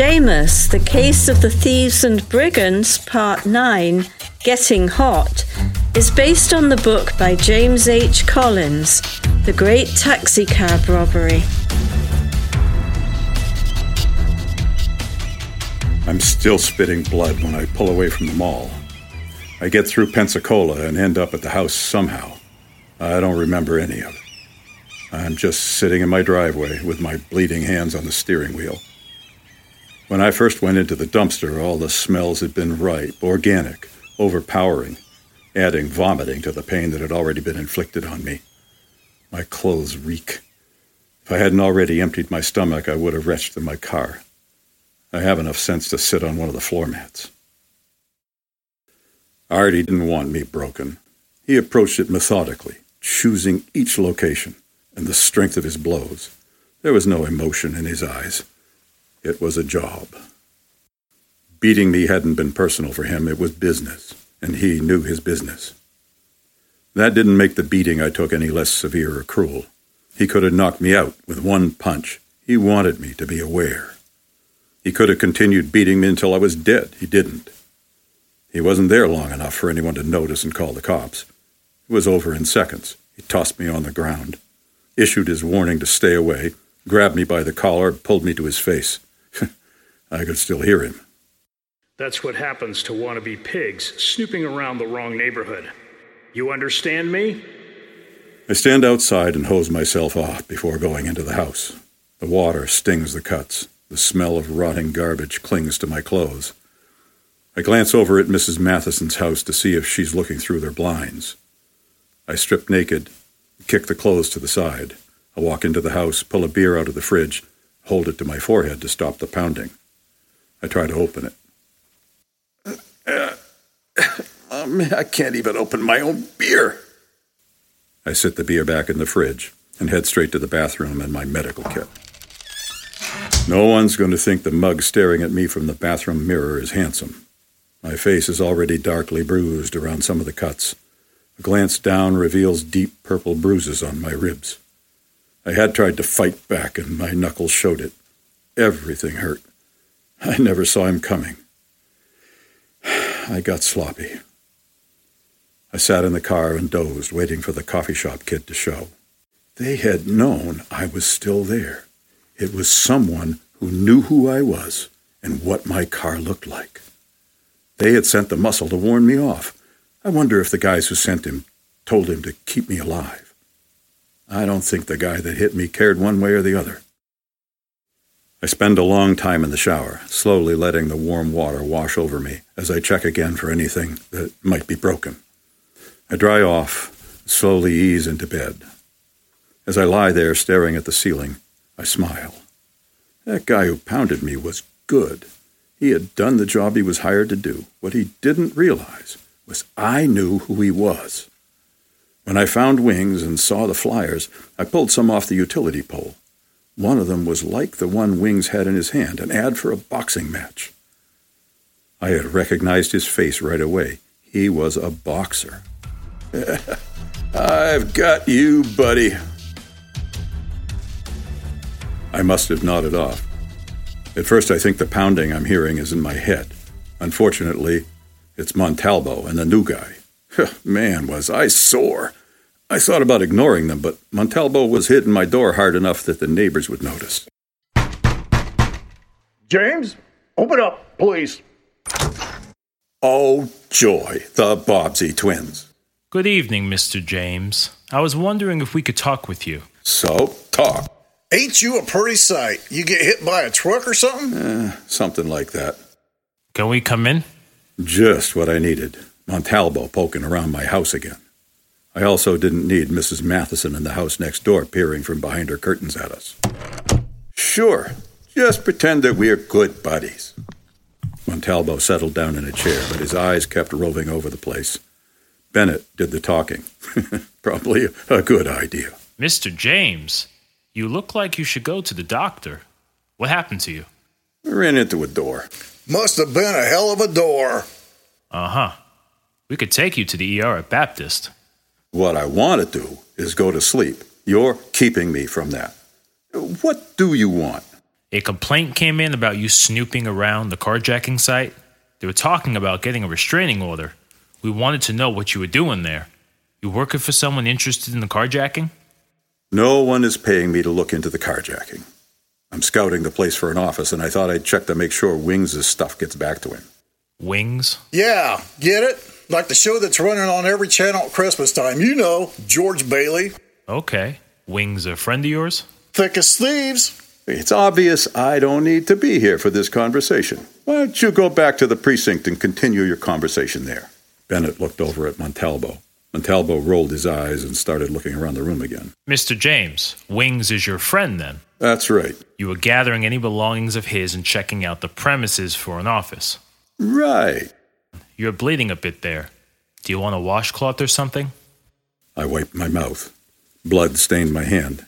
Seamus, The Case of the Thieves and Brigands, Part 9, Getting Hot, is based on the book by James H. Collins, The Great Taxicab Robbery. I'm still spitting blood when I pull away from the mall. I get through Pensacola and end up at the house somehow. I don't remember any of it. I'm just sitting in my driveway with my bleeding hands on the steering wheel. When I first went into the dumpster, all the smells had been ripe, organic, overpowering, adding vomiting to the pain that had already been inflicted on me. My clothes reek. If I hadn't already emptied my stomach, I would have retched in my car. I have enough sense to sit on one of the floor mats. Artie didn't want me broken. He approached it methodically, choosing each location and the strength of his blows. There was no emotion in his eyes. It was a job. Beating me hadn't been personal for him, it was business, and he knew his business. That didn't make the beating I took any less severe or cruel. He could have knocked me out with one punch. He wanted me to be aware. He could have continued beating me until I was dead. He didn't. He wasn't there long enough for anyone to notice and call the cops. It was over in seconds. He tossed me on the ground, issued his warning to stay away, grabbed me by the collar, pulled me to his face. I could still hear him. That's what happens to wannabe pigs snooping around the wrong neighborhood. You understand me? I stand outside and hose myself off before going into the house. The water stings the cuts. The smell of rotting garbage clings to my clothes. I glance over at Mrs. Matheson's house to see if she's looking through their blinds. I strip naked, kick the clothes to the side. I walk into the house, pull a beer out of the fridge, hold it to my forehead to stop the pounding. I try to open it. Uh, I can't even open my own beer. I sit the beer back in the fridge and head straight to the bathroom and my medical kit. No one's going to think the mug staring at me from the bathroom mirror is handsome. My face is already darkly bruised around some of the cuts. A glance down reveals deep purple bruises on my ribs. I had tried to fight back, and my knuckles showed it. Everything hurt. I never saw him coming. I got sloppy. I sat in the car and dozed, waiting for the coffee shop kid to show. They had known I was still there. It was someone who knew who I was and what my car looked like. They had sent the muscle to warn me off. I wonder if the guys who sent him told him to keep me alive. I don't think the guy that hit me cared one way or the other. I spend a long time in the shower, slowly letting the warm water wash over me as I check again for anything that might be broken. I dry off, slowly ease into bed. As I lie there staring at the ceiling, I smile. That guy who pounded me was good. He had done the job he was hired to do. What he didn't realize was I knew who he was. When I found wings and saw the flyers, I pulled some off the utility pole. One of them was like the one Wings had in his hand, an ad for a boxing match. I had recognized his face right away. He was a boxer. I've got you, buddy. I must have nodded off. At first, I think the pounding I'm hearing is in my head. Unfortunately, it's Montalbo and the new guy. Man, was I sore. I thought about ignoring them, but Montalbo was hitting my door hard enough that the neighbors would notice. James, open up, please. Oh, joy, the Bobbsey twins. Good evening, Mr. James. I was wondering if we could talk with you. So, talk. Ain't you a pretty sight? You get hit by a truck or something? Eh, something like that. Can we come in? Just what I needed. Montalbo poking around my house again. I also didn't need Mrs. Matheson in the house next door peering from behind her curtains at us. Sure, just pretend that we're good buddies. Montalbo settled down in a chair, but his eyes kept roving over the place. Bennett did the talking. Probably a good idea. Mr. James, you look like you should go to the doctor. What happened to you? I ran into a door. Must have been a hell of a door. Uh huh. We could take you to the ER at Baptist. What I want to do is go to sleep. You're keeping me from that. What do you want? A complaint came in about you snooping around the carjacking site. They were talking about getting a restraining order. We wanted to know what you were doing there. You working for someone interested in the carjacking? No one is paying me to look into the carjacking. I'm scouting the place for an office, and I thought I'd check to make sure Wings' stuff gets back to him. Wings? Yeah, get it? Like the show that's running on every channel at Christmas time. You know, George Bailey. Okay. Wings a friend of yours? Thick as thieves. It's obvious I don't need to be here for this conversation. Why don't you go back to the precinct and continue your conversation there? Bennett looked over at Montalbo. Montalbo rolled his eyes and started looking around the room again. Mr. James, Wings is your friend then? That's right. You were gathering any belongings of his and checking out the premises for an office. Right. You're bleeding a bit there. Do you want a washcloth or something? I wiped my mouth. Blood stained my hand.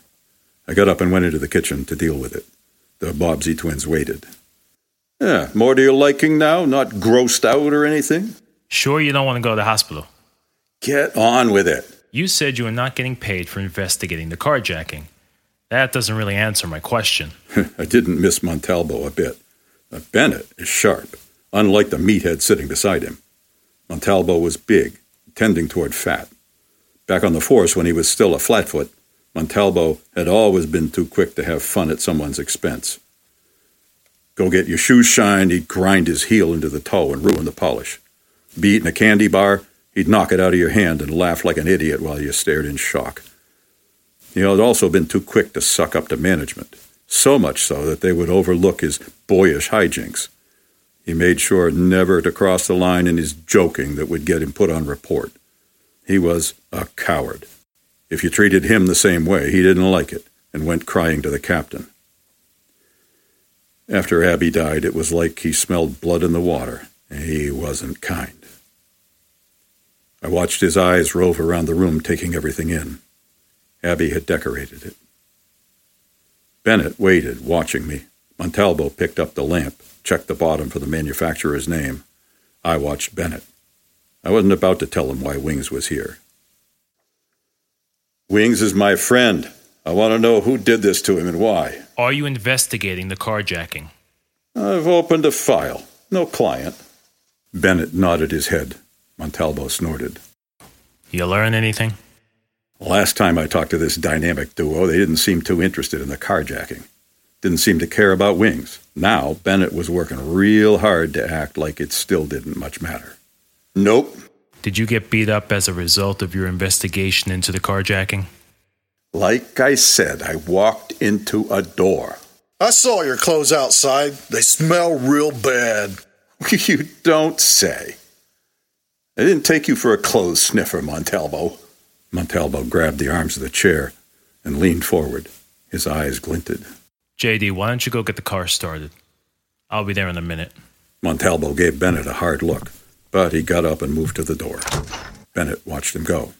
I got up and went into the kitchen to deal with it. The Bobbsey twins waited. Yeah, more to your liking now? Not grossed out or anything? Sure you don't want to go to the hospital? Get on with it. You said you were not getting paid for investigating the carjacking. That doesn't really answer my question. I didn't miss Montalbo a bit. Bennett is sharp, unlike the meathead sitting beside him. Montalbo was big, tending toward fat. Back on the force when he was still a flatfoot, Montalbo had always been too quick to have fun at someone's expense. Go get your shoes shined, he'd grind his heel into the toe and ruin the polish. Be eating a candy bar, he'd knock it out of your hand and laugh like an idiot while you stared in shock. He had also been too quick to suck up to management, so much so that they would overlook his boyish hijinks. He made sure never to cross the line in his joking that would get him put on report. He was a coward. If you treated him the same way, he didn't like it and went crying to the captain. After Abby died, it was like he smelled blood in the water. He wasn't kind. I watched his eyes rove around the room, taking everything in. Abby had decorated it. Bennett waited, watching me. Montalbo picked up the lamp, checked the bottom for the manufacturer's name. I watched Bennett. I wasn't about to tell him why Wings was here. Wings is my friend. I want to know who did this to him and why. Are you investigating the carjacking? I've opened a file. No client. Bennett nodded his head. Montalbo snorted. You learn anything? Last time I talked to this dynamic duo, they didn't seem too interested in the carjacking. Didn't seem to care about wings. Now, Bennett was working real hard to act like it still didn't much matter. Nope. Did you get beat up as a result of your investigation into the carjacking? Like I said, I walked into a door. I saw your clothes outside. They smell real bad. you don't say. I didn't take you for a clothes sniffer, Montalbo. Montalbo grabbed the arms of the chair and leaned forward. His eyes glinted. JD, why don't you go get the car started? I'll be there in a minute. Montalbo gave Bennett a hard look, but he got up and moved to the door. Bennett watched him go.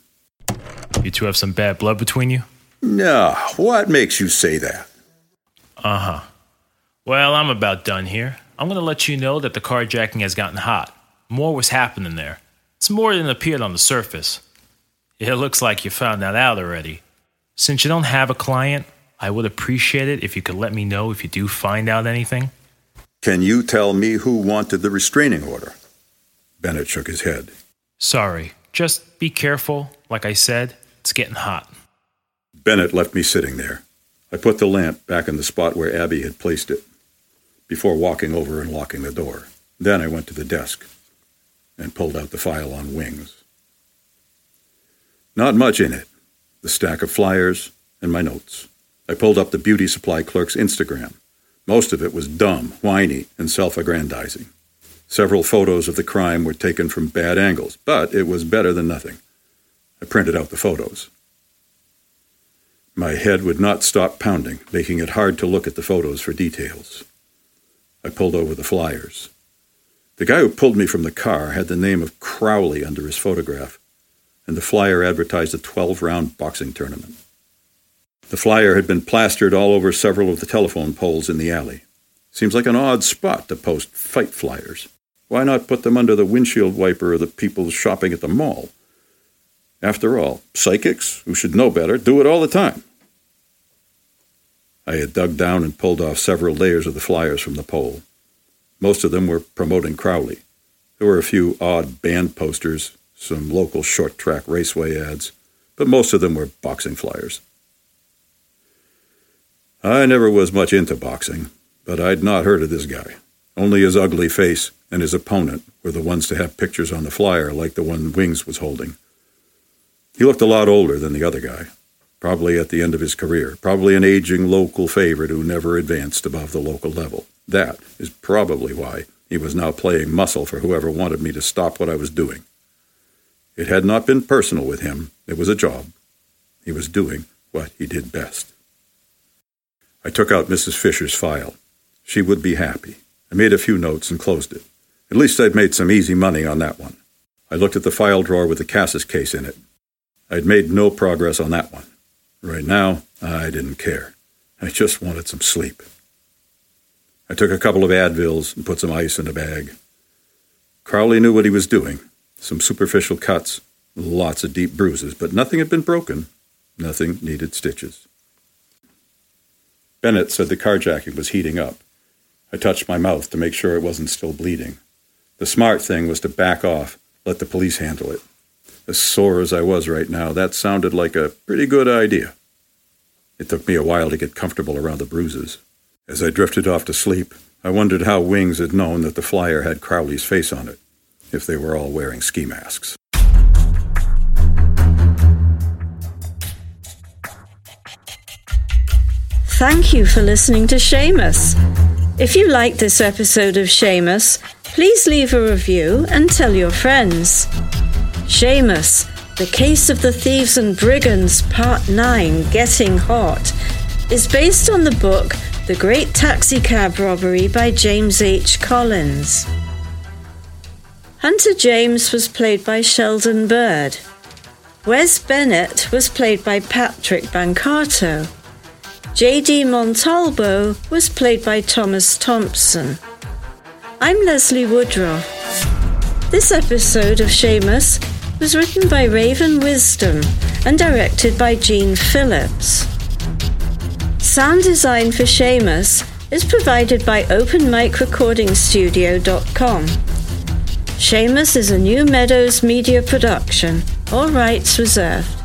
You two have some bad blood between you? No, what makes you say that? Uh huh. Well, I'm about done here. I'm going to let you know that the carjacking has gotten hot. More was happening there. It's more than appeared on the surface. It looks like you found that out already. Since you don't have a client, I would appreciate it if you could let me know if you do find out anything. Can you tell me who wanted the restraining order? Bennett shook his head. Sorry. Just be careful. Like I said, it's getting hot. Bennett left me sitting there. I put the lamp back in the spot where Abby had placed it before walking over and locking the door. Then I went to the desk and pulled out the file on wings. Not much in it the stack of flyers and my notes. I pulled up the beauty supply clerk's Instagram. Most of it was dumb, whiny, and self aggrandizing. Several photos of the crime were taken from bad angles, but it was better than nothing. I printed out the photos. My head would not stop pounding, making it hard to look at the photos for details. I pulled over the flyers. The guy who pulled me from the car had the name of Crowley under his photograph, and the flyer advertised a 12 round boxing tournament. The flyer had been plastered all over several of the telephone poles in the alley. Seems like an odd spot to post fight flyers. Why not put them under the windshield wiper of the people shopping at the mall? After all, psychics, who should know better, do it all the time. I had dug down and pulled off several layers of the flyers from the pole. Most of them were promoting Crowley. There were a few odd band posters, some local short track raceway ads, but most of them were boxing flyers. I never was much into boxing, but I'd not heard of this guy. Only his ugly face and his opponent were the ones to have pictures on the flyer like the one Wings was holding. He looked a lot older than the other guy, probably at the end of his career, probably an aging local favorite who never advanced above the local level. That is probably why he was now playing muscle for whoever wanted me to stop what I was doing. It had not been personal with him, it was a job. He was doing what he did best. I took out Mrs. Fisher's file. She would be happy. I made a few notes and closed it. At least I'd made some easy money on that one. I looked at the file drawer with the Cassis case in it. I'd made no progress on that one. Right now, I didn't care. I just wanted some sleep. I took a couple of Advils and put some ice in a bag. Crowley knew what he was doing. Some superficial cuts, lots of deep bruises, but nothing had been broken. Nothing needed stitches. Bennett said the carjacking was heating up. I touched my mouth to make sure it wasn't still bleeding. The smart thing was to back off, let the police handle it. As sore as I was right now, that sounded like a pretty good idea. It took me a while to get comfortable around the bruises. As I drifted off to sleep, I wondered how Wings had known that the flyer had Crowley's face on it, if they were all wearing ski masks. Thank you for listening to Seamus. If you liked this episode of Seamus, please leave a review and tell your friends. Seamus, The Case of the Thieves and Brigands, Part 9 Getting Hot, is based on the book The Great Taxi Cab Robbery by James H. Collins. Hunter James was played by Sheldon Bird. Wes Bennett was played by Patrick Bancarto. J.D. Montalbo was played by Thomas Thompson. I'm Leslie Woodruff. This episode of Seamus was written by Raven Wisdom and directed by Gene Phillips. Sound design for Seamus is provided by OpenMicRecordingStudio.com. Seamus is a New Meadows media production, all rights reserved.